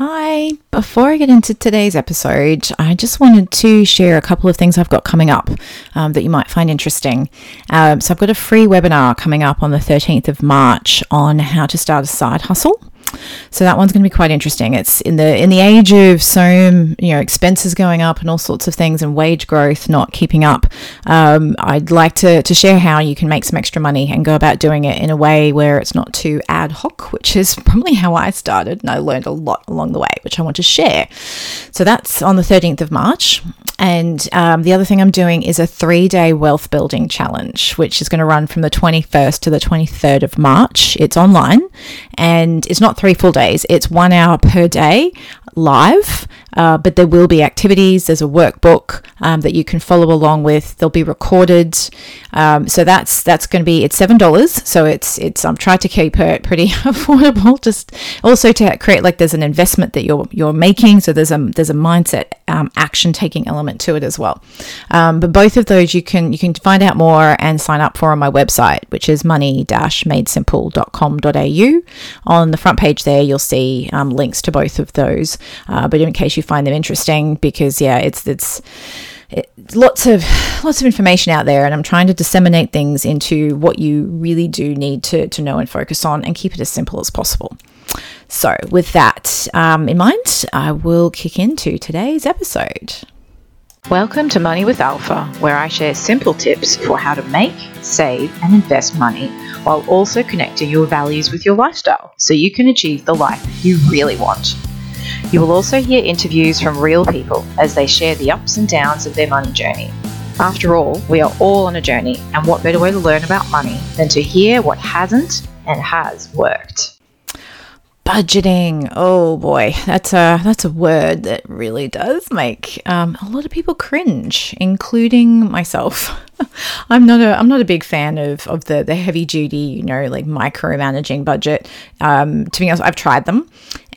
Hi, before I get into today's episode, I just wanted to share a couple of things I've got coming up um, that you might find interesting. Um, so, I've got a free webinar coming up on the 13th of March on how to start a side hustle. So that one's going to be quite interesting. It's in the in the age of so you know expenses going up and all sorts of things and wage growth not keeping up. Um, I'd like to to share how you can make some extra money and go about doing it in a way where it's not too ad hoc, which is probably how I started, and I learned a lot along the way, which I want to share. So that's on the 13th of March. And um, the other thing I'm doing is a three day wealth building challenge, which is going to run from the 21st to the 23rd of March. It's online and it's not three full days, it's one hour per day live, uh, but there will be activities. There's a workbook um, that you can follow along with. They'll be recorded, um, so that's that's going to be it's seven dollars. So it's it's I'm trying to keep it pretty affordable. Just also to create like there's an investment that you're you're making. So there's a there's a mindset um, action taking element to it as well. Um, but both of those you can you can find out more and sign up for on my website, which is money-madesimple.com.au. On the front page there, you'll see um, links to both of those. Uh, but in case you find them interesting, because yeah, it's it's it's lots of lots of information out there and i'm trying to disseminate things into what you really do need to, to know and focus on and keep it as simple as possible. So with that um, in mind i will kick into today's episode. Welcome to money with alpha where i share simple tips for how to make save and invest money while also connecting your values with your lifestyle so you can achieve the life you really want you will also hear interviews from real people as they share the ups and downs of their money journey. After all, we are all on a journey, and what better way to learn about money than to hear what hasn't and has worked? budgeting oh boy that's a that's a word that really does make um, a lot of people cringe including myself i'm not a i'm not a big fan of of the the heavy duty you know like micromanaging budget um, to be honest i've tried them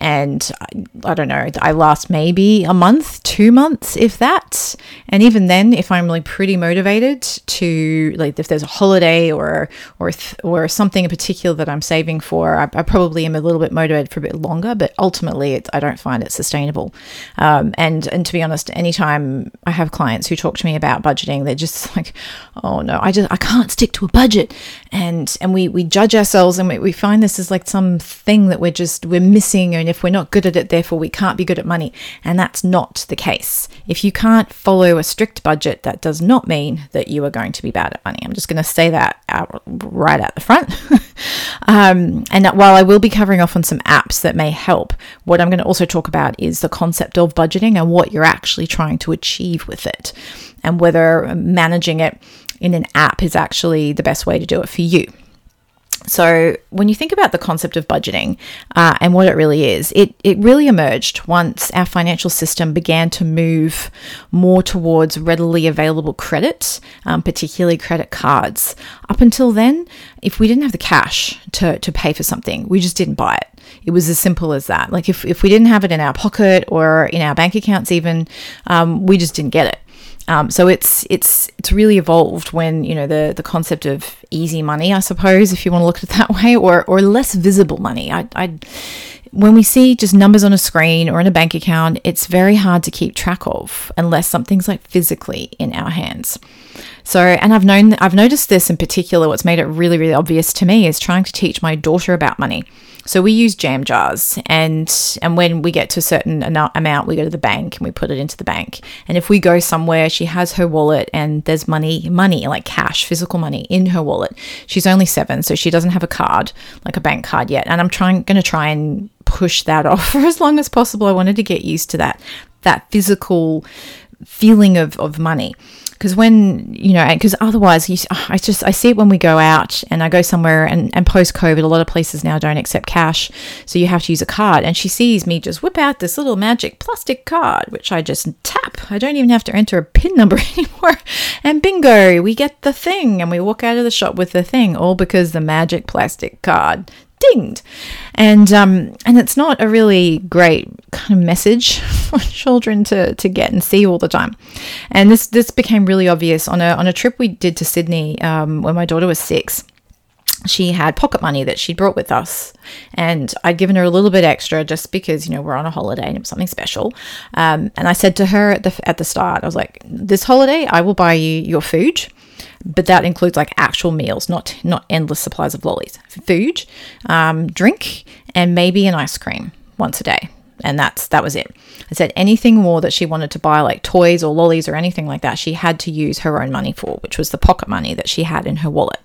and I, I, don't know i last maybe a month two months if that. And even then if i'm like pretty motivated to like if there's a holiday or or or something in particular that i'm saving for i, I probably am a little bit motivated for a bit longer but ultimately i don't find it sustainable. Um, and and to be honest anytime i have clients who talk to me about budgeting they're just like oh no i just i can't stick to a budget. And and we we judge ourselves and we, we find this is like some thing that we're just we're missing and if we're not good at it, therefore we can't be good at money. And that's not the case. If you can't follow a strict budget, that does not mean that you are going to be bad at money. I'm just going to say that out right at the front. um, and while I will be covering off on some apps that may help, what I'm going to also talk about is the concept of budgeting and what you're actually trying to achieve with it, and whether managing it in an app is actually the best way to do it for you. So, when you think about the concept of budgeting uh, and what it really is, it, it really emerged once our financial system began to move more towards readily available credit, um, particularly credit cards. Up until then, if we didn't have the cash to, to pay for something, we just didn't buy it. It was as simple as that. Like, if, if we didn't have it in our pocket or in our bank accounts, even, um, we just didn't get it. Um, so it's it's it's really evolved when you know the the concept of easy money, I suppose, if you want to look at it that way, or or less visible money. I, I when we see just numbers on a screen or in a bank account, it's very hard to keep track of unless something's like physically in our hands. So, and I've known I've noticed this in particular. What's made it really really obvious to me is trying to teach my daughter about money. So we use jam jars, and and when we get to a certain amount, we go to the bank and we put it into the bank. And if we go somewhere, she has her wallet and there's money, money like cash, physical money in her wallet. She's only seven, so she doesn't have a card like a bank card yet. And I'm trying, going to try and push that off for as long as possible. I wanted to get used to that that physical feeling of of money because when you know because otherwise you, ah, i just i see it when we go out and i go somewhere and, and post covid a lot of places now don't accept cash so you have to use a card. And she sees me just whip out this little magic plastic card which i just tap. I don't even have to enter a pin number anymore. And bingo we get the thing and we walk out of the shop with the thing all because the magic plastic card dinged. And um, and it's not a really great kind of message for children to, to get and see all the time. And this this became really obvious on a on a trip we did to Sydney um, when my daughter was six she had pocket money that she'd brought with us. And i'd given her a little bit extra just because you know we're on a holiday and it was something special. Um, and i said to her at the, at the start i was like this holiday i will buy you your food but that includes like actual meals not not endless supplies of lollies. Food um, drink and maybe an ice cream once a day. And that's that was it. I said anything more that she wanted to buy like toys or lollies or anything like that she had to use her own money for which was the pocket money that she had in her wallet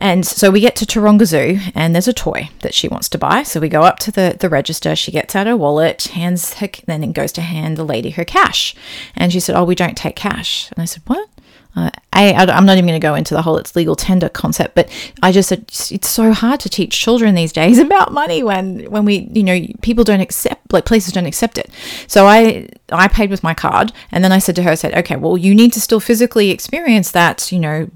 and so we get to Taronga Zoo, and there's a toy that she wants to buy. So we go up to the, the register. She gets out her wallet, hands her, then goes to hand the lady her cash. And she said, "Oh, we don't take cash." And I said, "What?" Uh, a, I'm not even going to go into the whole it's legal tender concept, but I just said it's so hard to teach children these days about money when when we you know people don't accept like places don't accept it. So I I paid with my card, and then I said to her, I said, okay, well you need to still physically experience that you know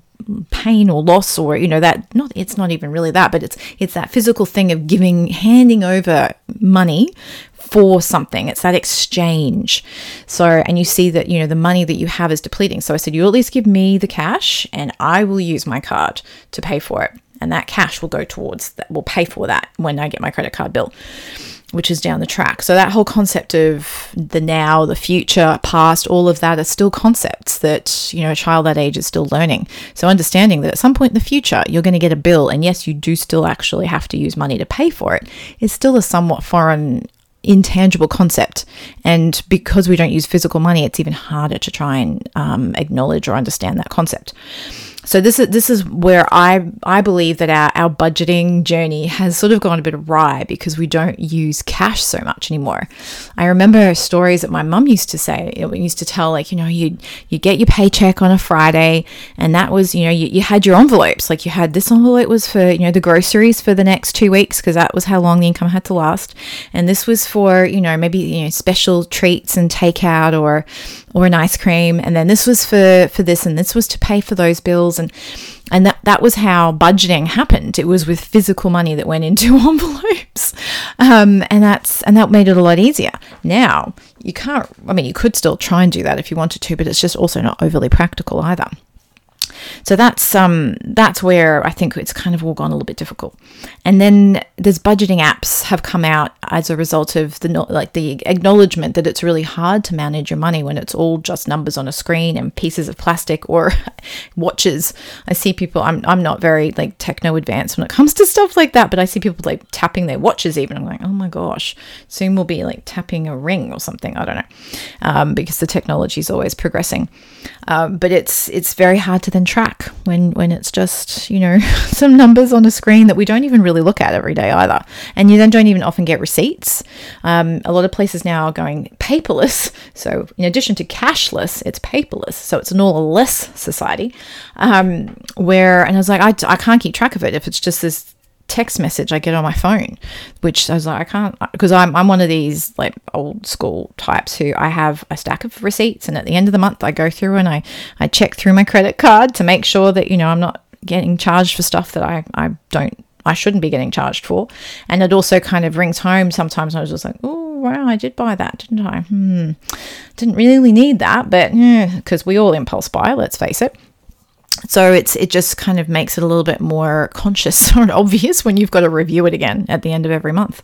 pain or loss or you know that not it's not even really that but it's it's that physical thing of giving handing over money for something. It's that exchange. So and you see that you know the money that you have is depleting. So i said you at least give me the cash and i will use my card to pay for it. And that cash will go towards that will pay for that when i get my credit card bill which is down the track. So that whole concept of the now, the future, past, all of that are still concepts that, you know, a child that age is still learning. So understanding that at some point in the future you're going to get a bill and yes, you do still actually have to use money to pay for it is still a somewhat foreign intangible concept. And because we don't use physical money, it's even harder to try and um, acknowledge or understand that concept. So this is this is where I I believe that our, our budgeting journey has sort of gone a bit awry because we don't use cash so much anymore. I remember stories that my mum used to say, we used to tell like, you know, you you get your paycheck on a Friday and that was, you know, you, you had your envelopes. Like you had this envelope was for, you know, the groceries for the next two weeks because that was how long the income had to last. And this was for, you know, maybe, you know, special treats and takeout or or an ice cream. And then this was for for this and this was to pay for those bills and and that that was how budgeting happened. It was with physical money that went into envelopes, um, and that's and that made it a lot easier. Now you can't. I mean, you could still try and do that if you wanted to, but it's just also not overly practical either. So that's um that's where I think it's kind of all gone a little bit difficult. And then there's budgeting apps have come out as a result of the like the acknowledgement that it's really hard to manage your money when it's all just numbers on a screen and pieces of plastic or watches. I see people I'm I'm not very like techno advanced when it comes to stuff like that, but I see people like tapping their watches even. I'm like, oh my gosh, soon we'll be like tapping a ring or something. I don't know, um, because the technology is always progressing. Um, but it's it's very hard to then track when when it's just you know some numbers on a screen that we don't even really look at every day either, and you then don't even often get receipts. Um, a lot of places now are going paperless, so in addition to cashless, it's paperless. So it's an all less society, um, where and I was like, I, I can't keep track of it if it's just this text message I get on my phone, which I was like, I can't, because I'm, I'm one of these like old school types who I have a stack of receipts. And at the end of the month, I go through and I, I check through my credit card to make sure that, you know, I'm not getting charged for stuff that I, I don't, I shouldn't be getting charged for. And it also kind of rings home sometimes. I was just like, oh, wow, I did buy that, didn't I? Hmm. Didn't really need that, but yeah, because we all impulse buy, let's face it so it's it just kind of makes it a little bit more conscious or obvious when you've got to review it again at the end of every month.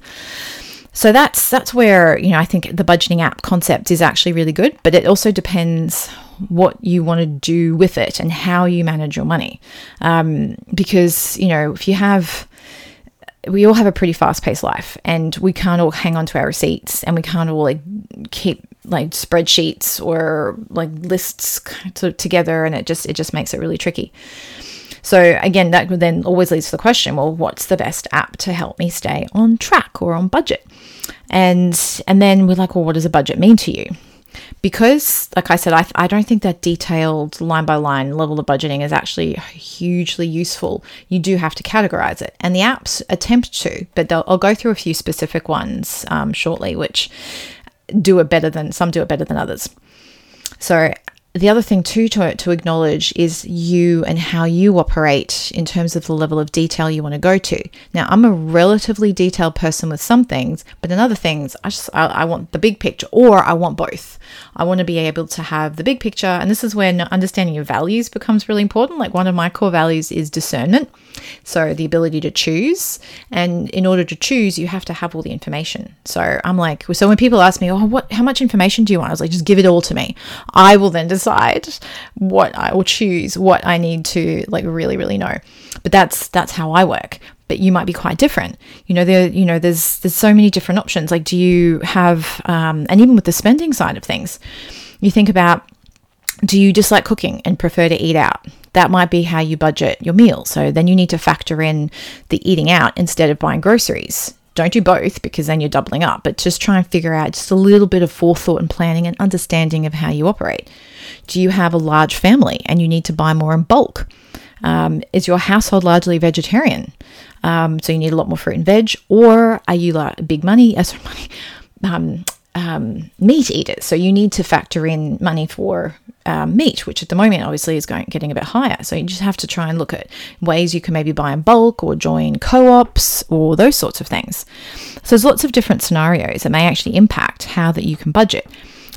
So that's that's where you know I think the budgeting app concept is actually really good, but it also depends what you want to do with it and how you manage your money, um, because you know if you have we all have a pretty fast paced life and we can't all hang on to our receipts and we can't all like keep like spreadsheets or like lists together and it just it just makes it really tricky. So again that then always leads to the question well what's the best app to help me stay on track or on budget? And and then we're like well what does a budget mean to you? Because like i said I, I don't think that detailed line by line level of budgeting is actually hugely useful. You do have to categorize it. And the apps attempt to but i'll go through a few specific ones um, shortly which do it better than some do it better than others. So the other thing too to, to acknowledge is you and how you operate in terms of the level of detail you want to go to. Now, I'm a relatively detailed person with some things, but in other things, I just I, I want the big picture, or I want both. I want to be able to have the big picture, and this is when understanding your values becomes really important. Like one of my core values is discernment, so the ability to choose, and in order to choose, you have to have all the information. So I'm like, so when people ask me, oh, what, how much information do you want? I was like, just give it all to me. I will then decide what I will choose, what I need to like really, really know. But that's that's how I work. But you might be quite different. You know, there you know there's there's so many different options. Like, do you have um, and even with the spending side of things, you think about do you dislike cooking and prefer to eat out? That might be how you budget your meal. So then you need to factor in the eating out instead of buying groceries. Don't do both because then you're doubling up, but just try and figure out just a little bit of forethought and planning and understanding of how you operate. Do you have a large family and you need to buy more in bulk? Um, is your household largely vegetarian? Um, so you need a lot more fruit and veg, or are you like big money? Uh, sorry, money. Um, um, meat eaters. So you need to factor in money for um, meat, which at the moment obviously is going getting a bit higher. So you just have to try and look at ways you can maybe buy in bulk or join co-ops or those sorts of things. So there's lots of different scenarios that may actually impact how that you can budget.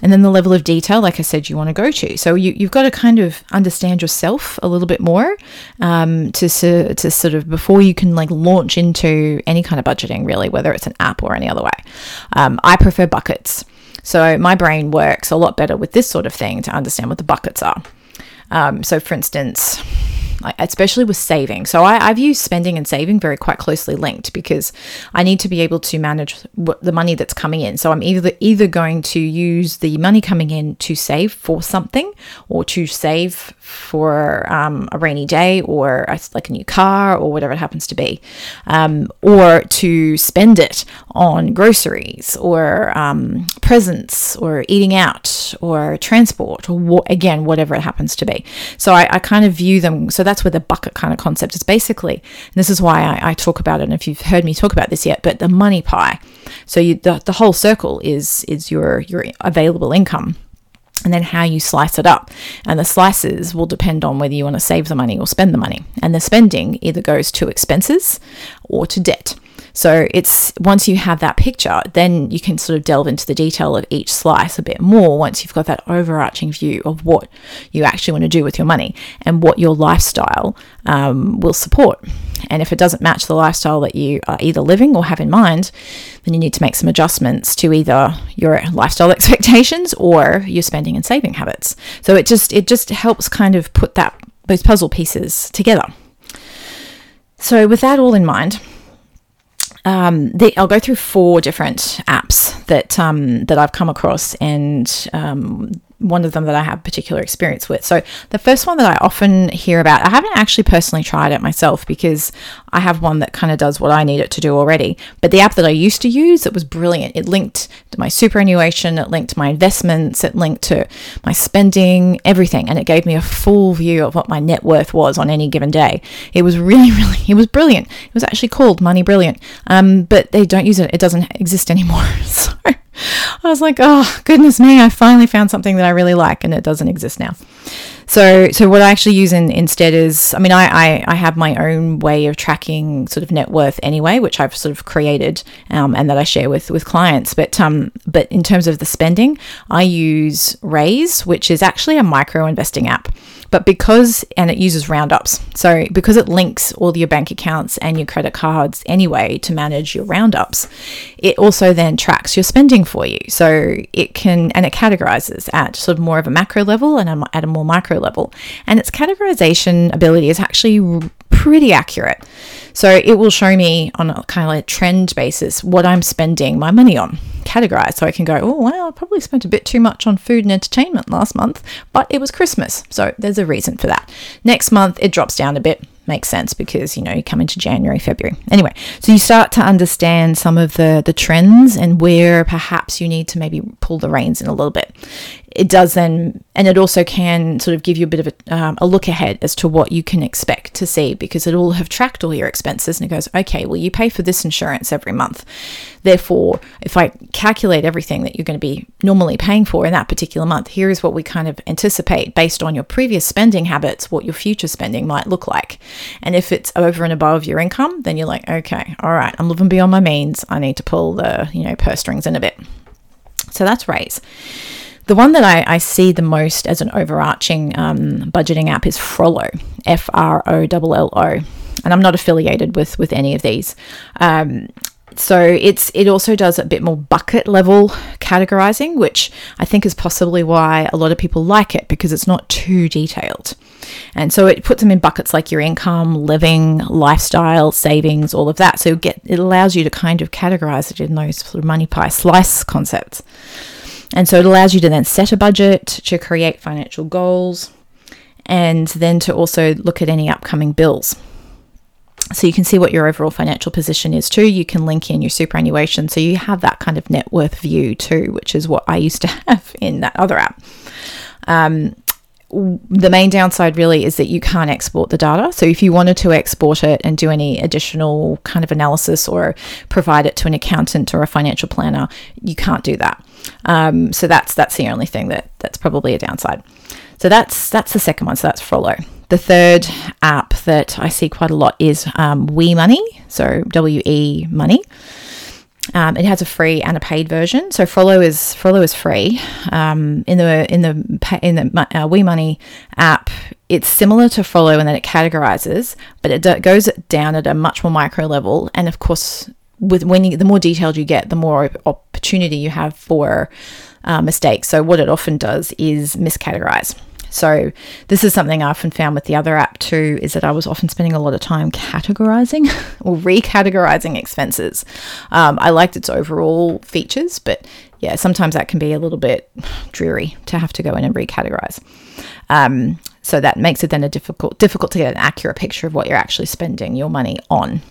And then the level of detail, like I said, you want to go to. So you, you've got to kind of understand yourself a little bit more um, to, to sort of before you can like launch into any kind of budgeting, really, whether it's an app or any other way. Um, I prefer buckets. So my brain works a lot better with this sort of thing to understand what the buckets are. Um, so, for instance, especially with saving. So I, I view spending and saving very quite closely linked because I need to be able to manage the money that's coming in. So I'm either either going to use the money coming in to save for something or to save for um, a rainy day or a, like a new car or whatever it happens to be, um, or to spend it on groceries or um, presents or eating out or transport or again whatever it happens to be. So I, I kind of view them. So that's where the bucket kind of concept is basically. And this is why I, I talk about it. And if you've heard me talk about this yet, but the money pie. So you, the the whole circle is is your your available income and then how you slice it up. And the slices will depend on whether you want to save the money or spend the money. And the spending either goes to expenses or to debt. So it's once you have that picture, then you can sort of delve into the detail of each slice a bit more once you've got that overarching view of what you actually want to do with your money and what your lifestyle um, will support. And if it doesn't match the lifestyle that you are either living or have in mind, then you need to make some adjustments to either your lifestyle expectations or your spending and saving habits. So it just it just helps kind of put that those puzzle pieces together. So with that all in mind, um, I'll go through four different apps that um, that I've come across, and um, one of them that I have particular experience with. So the first one that I often hear about, I haven't actually personally tried it myself because I have one that kind of does what I need it to do already. But the app that I used to use, it was brilliant. It linked to my superannuation, it linked to my investments, it linked to my spending, everything, and it gave me a full view of what my net worth was on any given day. It was really, really, it was brilliant. It was actually called Money Brilliant, um, but they don't use it. It doesn't exist anymore. so I was like, oh goodness me, I finally found something that I really like, and it doesn't exist now. So, so what I actually use in, instead is, I mean, I, I, I, have my own way of tracking sort of net worth anyway, which I've sort of created um, and that I share with with clients. But um, but in terms of the spending, I use Raiz, which is actually a micro investing app. But because, and it uses roundups. So because it links all your bank accounts and your credit cards anyway to manage your roundups, it also then tracks your spending for you. So it can, and it categorizes at sort of more of a macro level and at a more micro level. And its categorization ability is actually pretty accurate. So it will show me on a kind of like trend basis what I'm spending my money on, categorized. So I can go, oh, well, I probably spent a bit too much on food and entertainment last month, but it was Christmas. So there's a reason for that. Next month, it drops down a bit. Makes sense because, you know, you come into January, February. Anyway, so you start to understand some of the, the trends and where perhaps you need to maybe pull the reins in a little bit it does then, and it also can sort of give you a bit of a, um, a, look ahead as to what you can expect to see because it'll have tracked all your expenses expenses and it goes, okay, well, you pay for this insurance every month. Therefore, if I calculate everything that you're going to be normally paying for in that particular month, here is what we kind of anticipate based on your previous spending habits, what your future spending might look like. And if it's over and above your income, then you're like, okay, all right, I'm living beyond my means. I need to pull the, you know, purse strings in a bit. So that's Raiz. The one that I, I, see the most as an overarching um, budgeting app is Frollo, F R O L L O, and I'm not affiliated with with any of these. Um, so it's it also does a bit more bucket level categorizing, which I think is possibly why a lot of people like it because it's not too detailed. And so it puts them in buckets like your income, living, lifestyle, savings, all of that. So get it allows you to kind of categorize it in those sort of money pie slice concepts. And so it allows you to then set a budget, to create financial goals, and then to also look at any upcoming bills. So you can see what your overall financial position is too. You can link in your superannuation. So you have that kind of net worth view too, which is what I used to have in that other app. Um, the main downside really is that you can't export the data. So if you wanted to export it and do any additional kind of analysis or provide it to an accountant or a financial planner, you can't do that. Um, so that's that's the only thing that that's probably a downside. So that's that's the second one. So that's Frollo. The third app that I see quite a lot is um, WeMoney. So W E Money. Um, it has a free and a paid version. So Frollo is Frollo is free. Um, in the in the in the uh, WeMoney app, it's similar to Frollo in that it categorizes, but it d- goes down at a much more micro level. And of course, with when you, the more detailed you get, the more opportunity you have for uh, mistakes. So what it often does is miscategorize. So this is something I often found with the other app too, is that I was often spending a lot of time categorizing or recategorizing expenses. Um, I liked its overall features, but yeah, sometimes that can be a little bit dreary to have to go in and recategorize. Um, so that makes it then a difficult difficult to get an accurate picture of what you're actually spending your money on.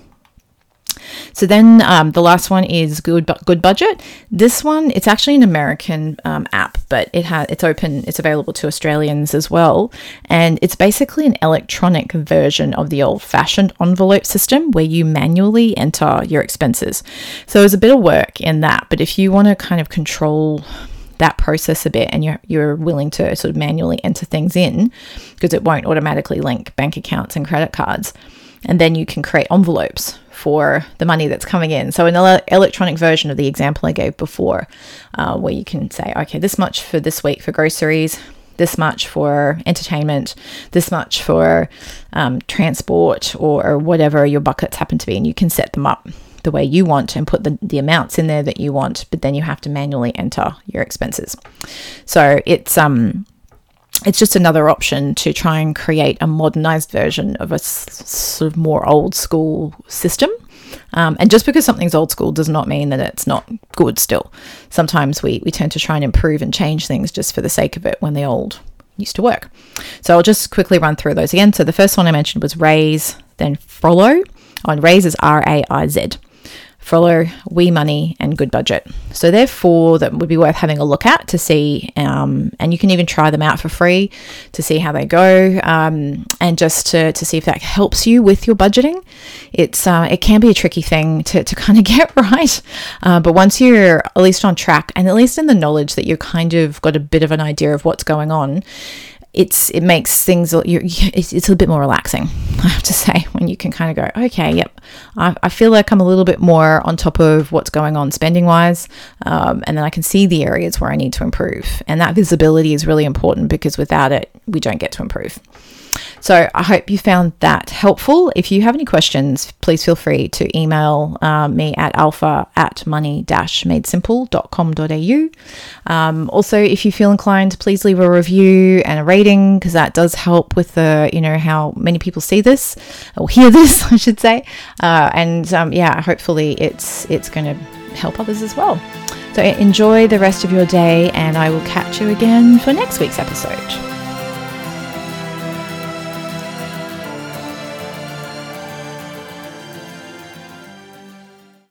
So then um, the last one is Good GoodBudget. This one it's actually an American um, app, but it has it's open. It's available to Australians as well, and it's basically an electronic version of the old-fashioned envelope system where you manually enter your expenses. So there's a bit of work in that, but if you want to kind of control that process a bit and you're, you're willing to sort of manually enter things in because it won't automatically link bank accounts and credit cards and then you can create envelopes for the money that's coming in. So, an ele- electronic version of the example I gave before, uh, where you can say, okay, this much for this week for groceries, this much for entertainment, this much for um, transport, or, or, whatever your buckets happen to be, and you can set them up the way you want and put the, the amounts in there that you want, but then you have to manually enter your expenses. So, it's um it's just another option to try and create a modernized version of a s- sort of more old school system. Um, and just because something's old school does not mean that it's not good still. Sometimes we, we tend to try and improve and change things just for the sake of it when the old used to work. So I'll just quickly run through those again. So the first one I mentioned was Raiz, then Frollo. On Raiz is R A I Z. Frollo, WeMoney, and GoodBudget. So they're four that would be worth having a look at to see, um, and you can even try them out for free to see how they go, um, and just to, to see if that helps you with your budgeting. It's uh, it can be a tricky thing to, to kind of get right, uh, but once you're at least on track, and at least in the knowledge that you're kind of got a bit of an idea of what's going on, it's it makes things it's, it's a bit more relaxing i have to say when you can kind of go okay yep I, I feel like i'm a little bit more on top of what's going on spending wise um, and then i can see the areas where i need to improve. And that visibility is really important because without it we don't get to improve so I hope you found that helpful. If you have any questions, please feel free to email uh, me at alpha at money madesimple.com.au. Um, also, if you feel inclined, please leave a review and a rating because that does help with the, you know, how many people see this or hear this, I should say. Uh, and um, yeah, hopefully it's it's going to help others as well. So enjoy the rest of your day, and I will catch you again for next week's episode.